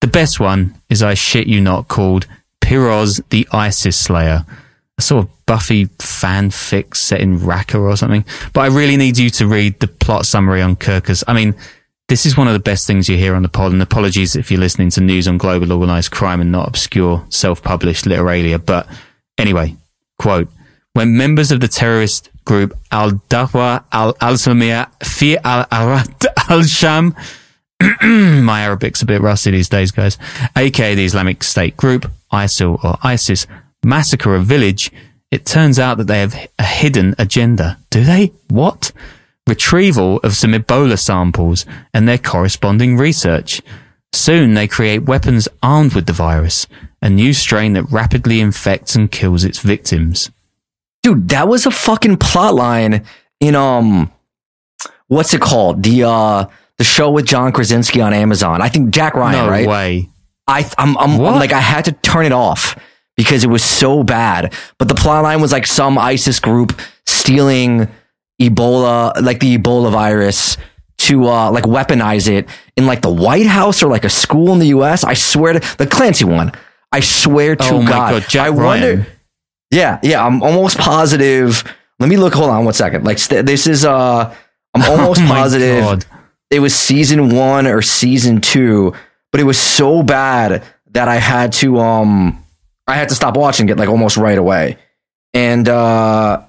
Speaker 2: the best one is I shit you not called Piroz the ISIS Slayer, a sort of Buffy fanfic set in Raqqa or something. But I really need you to read the plot summary on Kirkus. I mean, this is one of the best things you hear on the pod, and apologies if you're listening to news on global organized crime and not obscure self-published literalia. But anyway, quote, when members of the terrorist group Al-Dawah Al-Islamiyah Fi Al Arat Al-Sham my Arabic's a bit rusty these days, guys. aka the Islamic State group, ISIL or ISIS, massacre a village, it turns out that they have a hidden agenda. Do they? What? Retrieval of some Ebola samples, and their corresponding research. Soon they create weapons armed with the virus, a new strain that rapidly infects and kills its victims.
Speaker 3: Dude, that was a fucking plot line in um what's it called? The uh the show with John Krasinski on Amazon. I think Jack Ryan,
Speaker 2: no
Speaker 3: right?
Speaker 2: way.
Speaker 3: I I'm, I'm, I'm like I had to turn it off because it was so bad. But the plot line was like some ISIS group stealing Ebola, like the Ebola virus, to uh, like weaponize it in like the White House or like a school in the U.S. I swear to the Clancy one. I swear to
Speaker 2: Oh
Speaker 3: God,
Speaker 2: God,
Speaker 3: I wonder.
Speaker 2: Ryan.
Speaker 3: Yeah, yeah, I'm almost positive. Let me look. Hold on one second. Like st- this is uh, I'm almost
Speaker 2: Oh
Speaker 3: positive
Speaker 2: God.
Speaker 3: it was season one or season two, but it was so bad that I had to um I had to stop watching it like almost right away. And uh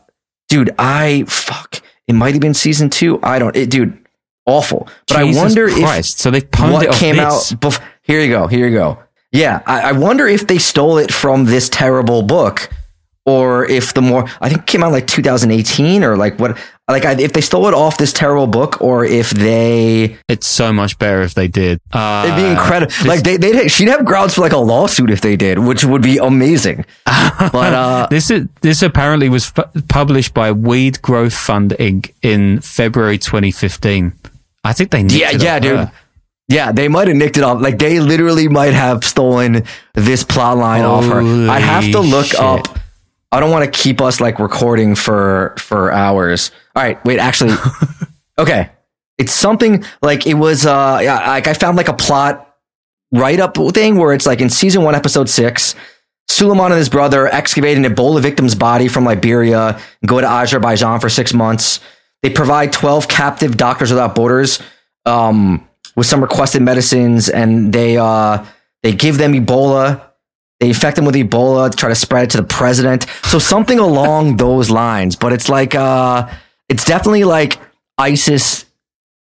Speaker 3: dude, I fuck. It might have been season two. I don't it dude, awful. But
Speaker 2: Jesus
Speaker 3: I wonder
Speaker 2: Christ.
Speaker 3: if
Speaker 2: so they've
Speaker 3: what
Speaker 2: it
Speaker 3: came
Speaker 2: this.
Speaker 3: out bef- here you go, here you go. Yeah, I, I wonder if they stole it from this terrible book or if the more I think it came out like 2018 or like what like I, if they stole it off this terrible book or if they
Speaker 2: It's so much better if they did. Uh,
Speaker 3: It'd be incredible.
Speaker 2: this-
Speaker 3: like they, they'd she'd have grounds for like a lawsuit if they did, which would be amazing. But uh,
Speaker 2: this is this apparently was fu- published by Weed Growth Fund Inc. in February 2015. I think they nicked
Speaker 3: yeah, yeah, dude.
Speaker 2: her.
Speaker 3: Yeah, they might have nicked it off. Like they literally might have stolen this plot line off her. I have to look
Speaker 2: shit.
Speaker 3: up. I don't want to keep us like recording for for hours. All right, wait. Actually, okay. It's something like it was. Uh, yeah, like I found like a plot write up thing where it's like in season one, episode six. Suleiman and his brother excavate an Ebola victim's body from Liberia and go to Azerbaijan for six months. They provide 12 captive Doctors Without Borders um, with some requested medicines, and they uh, they give them Ebola. They infect them with Ebola to try to spread it to the president. So something along those lines. But it's like uh, it's definitely like ISIS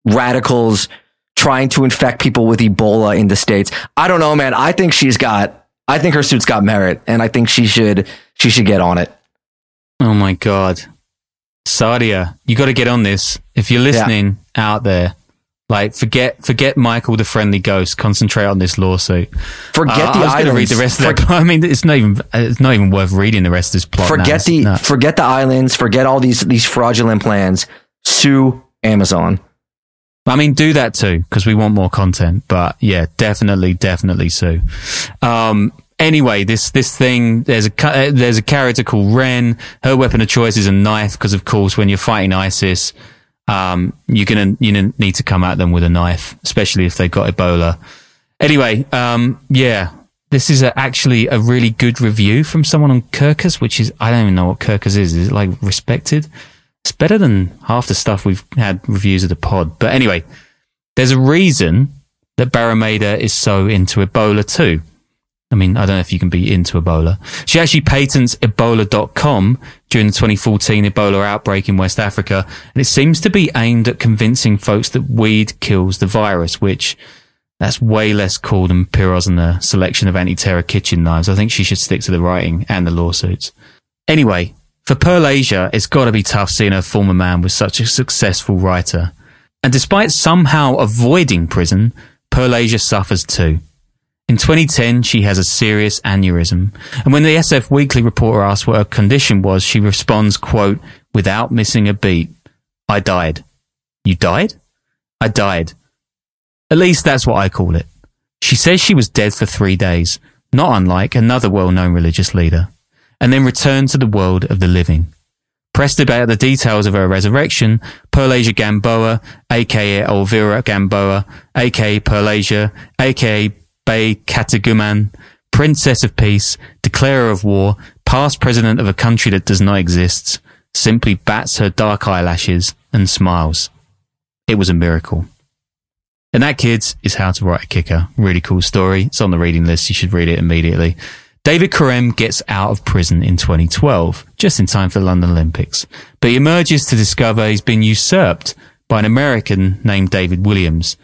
Speaker 3: radicals trying to infect people with Ebola in the states. I don't know, man. I think she's got. I think her suit's got merit, and I think she should. She should get on it.
Speaker 2: Oh my god, Sadia, you got to get on this. If you're listening out there, like forget forget Michael the friendly ghost. Concentrate on this lawsuit.
Speaker 3: Forget
Speaker 2: Uh,
Speaker 3: the
Speaker 2: I was going to read the rest of
Speaker 3: For-
Speaker 2: that. I mean, it's not even it's not even worth reading the rest of this plot.
Speaker 3: forget
Speaker 2: It's
Speaker 3: the forget the islands. Forget all these these fraudulent plans. Sue Amazon.
Speaker 2: I mean, do that too because we want more content. But yeah, definitely, definitely sue. Um, anyway, this this thing there's a there's a character called Ren. Her weapon of choice is a knife because, of course, when you're fighting ISIS, um, you're gonna you need to come at them with a knife, especially if they've got Ebola. Anyway, um, yeah. This is a, actually a really good review from someone on Kirkus, which is, I don't even know what Kirkus is. Is it like respected? It's better than half the stuff we've had reviews of the pod. But anyway, there's a reason that Barrameda is so into Ebola too. I mean, I don't know if you can be into Ebola. She actually patents Ebola.com during the 2014 Ebola outbreak in West Africa, and it seems to be aimed at convincing folks that weed kills the virus, which that's way less cool than Piroz and the selection of anti-terror kitchen knives. I think she should stick to the writing and the lawsuits. Anyway, for Pearlasia, it's got to be tough seeing her former man with such a successful writer. And despite somehow avoiding prison, Pearlasia suffers too. In 2010, she has a serious aneurysm. And when the SF Weekly reporter asks what her condition was, she responds, quote, without missing a beat, I died. You died? I died. At least that's what I call it. She says she was dead for three days, not unlike another well-known religious leader, and then returned to the world of the living. Pressed about the details of her resurrection, Pearlasia Gamboa, aka Elvira Gamboa, aka Pearlasia, aka Bay Kataguman, Princess of Peace, Declarer of War, past president of a country that does not exist, simply bats her dark eyelashes and smiles. It was a miracle. And that, kids, is How to Write a Kicker. Really cool story. It's on the reading list. You should read it immediately. David Korem gets out of prison in 2012, just in time for the London Olympics. But he emerges to discover he's been usurped by an American named David Williams.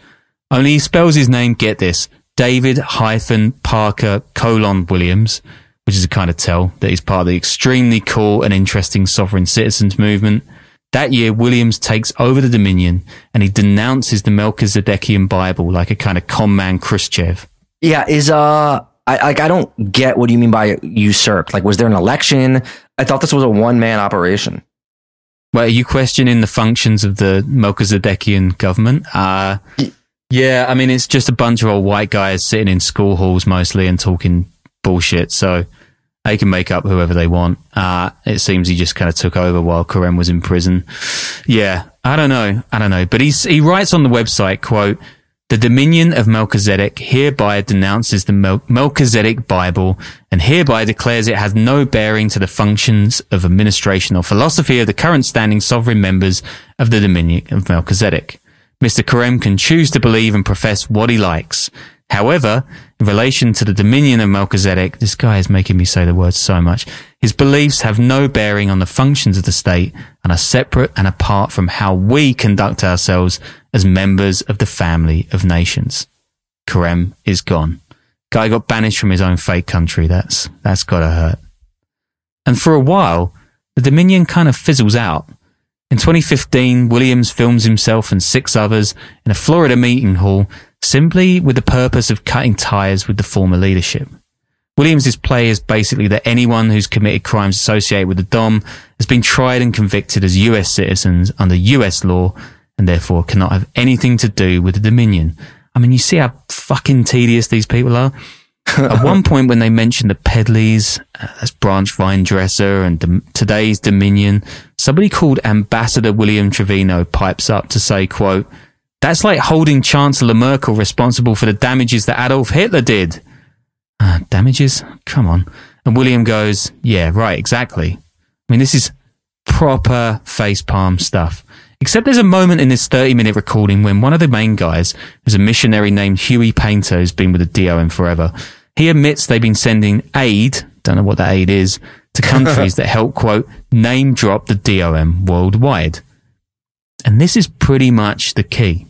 Speaker 2: Only he spells his name, get this, David hyphen Parker colon Williams, which is a kind of tell that he's part of the extremely cool and interesting sovereign citizens movement. That year, Williams takes over the Dominion and he denounces the Melchizedekian Bible like a kind of con man Khrushchev.
Speaker 3: Yeah, is uh, I like I don't get what do you mean by usurped. Like, was there an election? I thought this was a one man operation.
Speaker 2: Well, are you questioning the functions of the Melchizedekian government? Uh, yeah, I mean, it's just a bunch of old white guys sitting in school halls mostly and talking bullshit. So, They can make up whoever they want. Uh, it seems he just kind of took over while Korem was in prison. Yeah, I don't know. I don't know. But he's, he writes on the website, quote, the dominion of Melchizedek hereby denounces the Mel- Melchizedek Bible and hereby declares it has no bearing to the functions of administration or philosophy of the current standing sovereign members of the dominion of Melchizedek. Mr. Korem can choose to believe and profess what he likes. However, in relation to the dominion of Melchizedek, this guy is making me say the word so much. His beliefs have no bearing on the functions of the state and are separate and apart from how we conduct ourselves as members of the family of nations. Korem is gone. Guy got banished from his own fake country. That's, that's gotta hurt. And for a while, the Dominion kind of fizzles out. In 2015, Williams films himself and six others in a Florida meeting hall simply with the purpose of cutting ties with the former leadership. Williams' play is basically that anyone who's committed crimes associated with the Dom has been tried and convicted as US citizens under US law and therefore cannot have anything to do with the Dominion. I mean, you see how fucking tedious these people are? At one point, when they mentioned the Pedleys, uh, that's Branch Vinedresser and Dom- today's Dominion, somebody called Ambassador William Trevino pipes up to say, quote, that's like holding Chancellor Merkel responsible for the damages that Adolf Hitler did. Uh, damages? Come on. And William goes, yeah, right, exactly. I mean, this is proper facepalm stuff. Except there's a moment in this 30 minute recording when one of the main guys, who's a missionary named Huey Painter, who's been with the DOM forever, he admits they've been sending aid, don't know what that aid is, to countries that help, quote, name drop the DOM worldwide. And this is pretty much the key.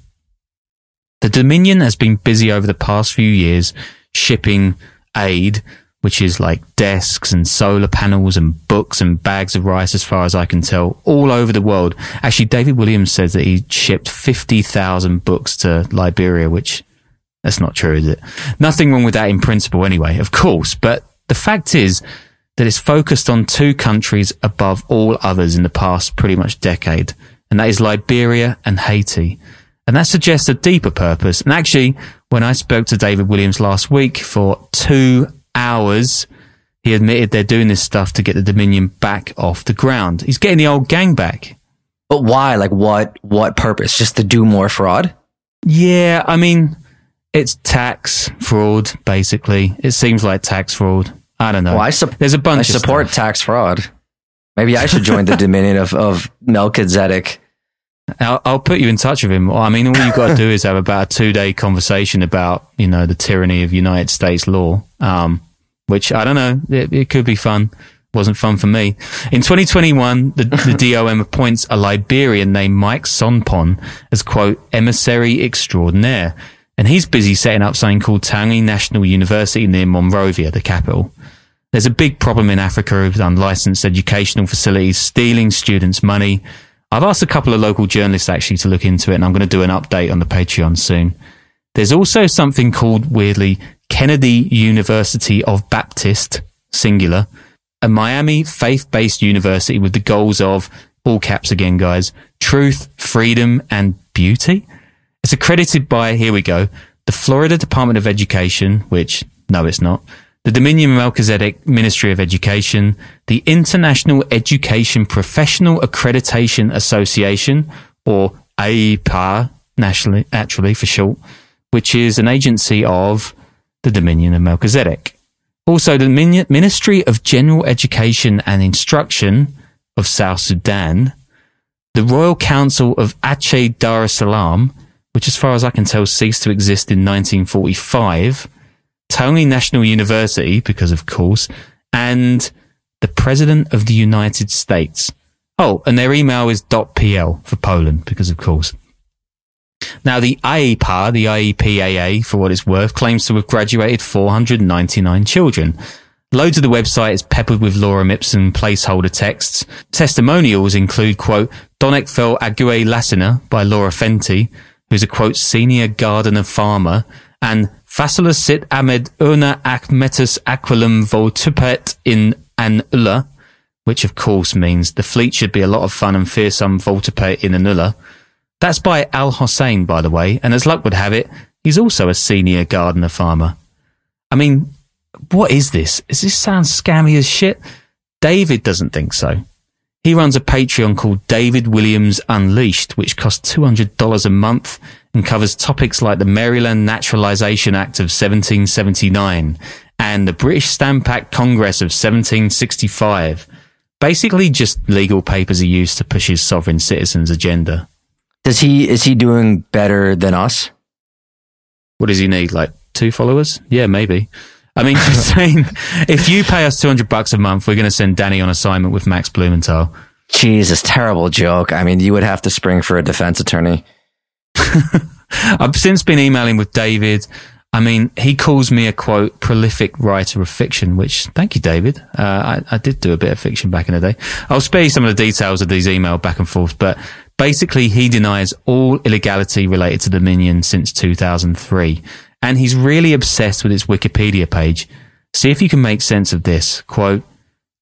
Speaker 2: The Dominion has been busy over the past few years shipping aid, which is like desks and solar panels and books and bags of rice, as far as I can tell, all over the world. Actually, David Williams says that he shipped 50,000 books to Liberia, which that's not true, is it? Nothing wrong with that in principle anyway, of course. But the fact is that it's focused on two countries above all others in the past pretty much decade. And that is Liberia and Haiti. And that suggests a deeper purpose. And actually, when I spoke to David Williams last week for two hours, he admitted they're doing this stuff to get the Dominion back off the ground. He's getting the old gang back.
Speaker 3: But why? Like what? What purpose? Just to do more fraud?
Speaker 2: Yeah, I mean, it's tax fraud, basically. It seems like tax fraud. I don't know.
Speaker 3: Well, I su-
Speaker 2: There's a bunch
Speaker 3: I
Speaker 2: of
Speaker 3: support
Speaker 2: stuff.
Speaker 3: tax fraud. Maybe I should join the dominion of, of Melchizedek.
Speaker 2: I'll, I'll put you in touch with him. I mean, all you've got to do is have about a two day conversation about, you know, the tyranny of United States law. Um, which I don't know. It, it could be fun. Wasn't fun for me. In 2021, the, the DOM appoints a Liberian named Mike Sonpon as quote, emissary extraordinaire. And he's busy setting up something called Taongi National University near Monrovia, the capital. There's a big problem in Africa with unlicensed educational facilities stealing students' money. I've asked a couple of local journalists actually to look into it, and I'm going to do an update on the Patreon soon. There's also something called, weirdly, Kennedy University of Baptist, singular, a Miami faith based university with the goals of, all caps again, guys, truth, freedom, and beauty. It's accredited by, here we go, the Florida Department of Education, which, no, it's not, the Dominion Melchizedek Ministry of Education, the International Education Professional Accreditation Association, or AEPA, nationally, actually for short, which is an agency of the Dominion of Melchizedek. Also, the Min- Ministry of General Education and Instruction of South Sudan, the Royal Council of Aceh Dar es Salaam, which, as far as I can tell, ceased to exist in 1945, Tony National University, because of course, and the President of the United States. Oh, and their email is .pl for Poland, because of course. Now, the AEPA, the IEPAA, for what it's worth, claims to have graduated 499 children. Loads of the website is peppered with Lorem Ipsum placeholder texts. Testimonials include, quote, Donek fel ague Lassina by Laura Fenty, who's a, quote, senior gardener farmer, and Facilis sit amed una ac metus aquilum voltupet in an ulla, which of course means the fleet should be a lot of fun and fearsome voltupet in an ulla. That's by Al Hossein, by the way, and as luck would have it, he's also a senior gardener farmer. I mean, what is this? Does this sound scammy as shit? David doesn't think so. He runs a Patreon called David Williams Unleashed, which costs $200 a month and covers topics like the Maryland Naturalization Act of 1779 and the British Stamp Act Congress of 1765. Basically, just legal papers he used to push his sovereign citizens' agenda.
Speaker 3: Does he is he doing better than us?
Speaker 2: What does he need? Like two followers? Yeah, maybe. I mean, just saying, if you pay us 200 bucks a month, we're going to send Danny on assignment with Max Blumenthal.
Speaker 3: Jesus, terrible joke. I mean, you would have to spring for a defense attorney.
Speaker 2: I've since been emailing with David. I mean, he calls me a quote prolific writer of fiction, which thank you, David. Uh, I, I, did do a bit of fiction back in the day. I'll spare you some of the details of these email back and forth, but basically he denies all illegality related to Dominion since 2003. And he's really obsessed with its Wikipedia page. See if you can make sense of this. Quote,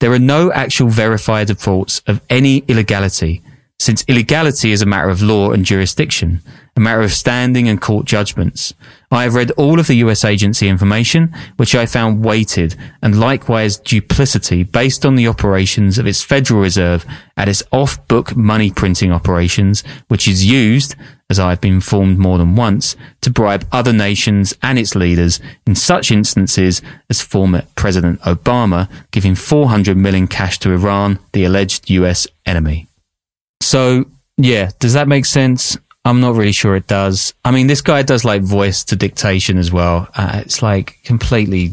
Speaker 2: there are no actual verified reports of any illegality, since illegality is a matter of law and jurisdiction, a matter of standing and court judgments. I have read all of the US agency information, which I found weighted and likewise duplicity based on the operations of its Federal Reserve at its off-book money printing operations, which is used, as I have been informed more than once, to bribe other nations and its leaders in such instances as former President Obama giving 400 million cash to Iran, the alleged US enemy. So, yeah, does that make sense? I'm not really sure it does. I mean, this guy does like voice to dictation as well. Uh, it's like completely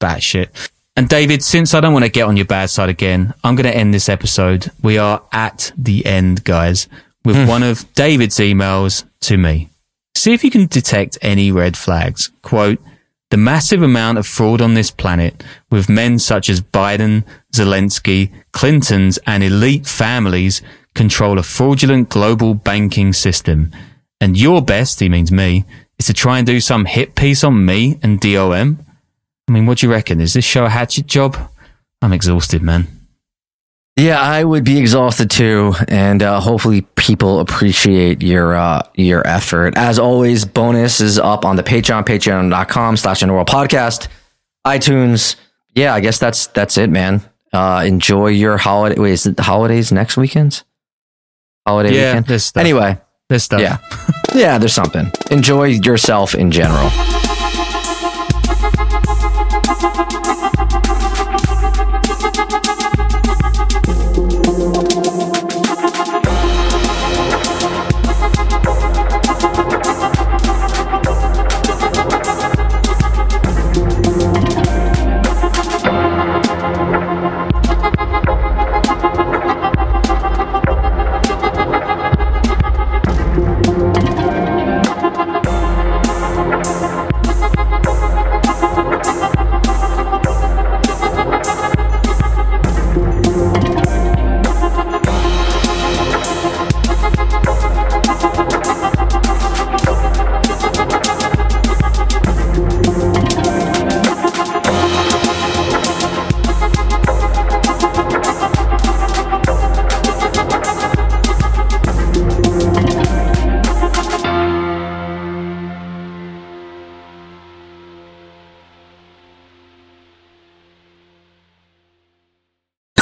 Speaker 2: batshit. And David, since I don't want to get on your bad side again, I'm going to end this episode. We are at the end, guys, with hmm. one of David's emails to me. See if you can detect any red flags. Quote, the massive amount of fraud on this planet with men such as Biden, Zelensky, Clinton's and elite families control a fraudulent global banking system. And your best, he means me, is to try and do some hit piece on me and DOM? I mean, what do you reckon? Is this show a hatchet job? I'm exhausted, man.
Speaker 3: Yeah, I would be exhausted too, and uh, hopefully people appreciate your uh, your effort. As always, bonus is up on the Patreon, patreon.com slash podcast, iTunes. Yeah, I guess that's that's it, man. Uh, enjoy your holiday. Wait, is it the holidays next weekend? Holiday yeah, weekend.
Speaker 2: This stuff.
Speaker 3: Anyway,
Speaker 2: this stuff.
Speaker 3: Yeah. yeah, there's something. Enjoy yourself in general.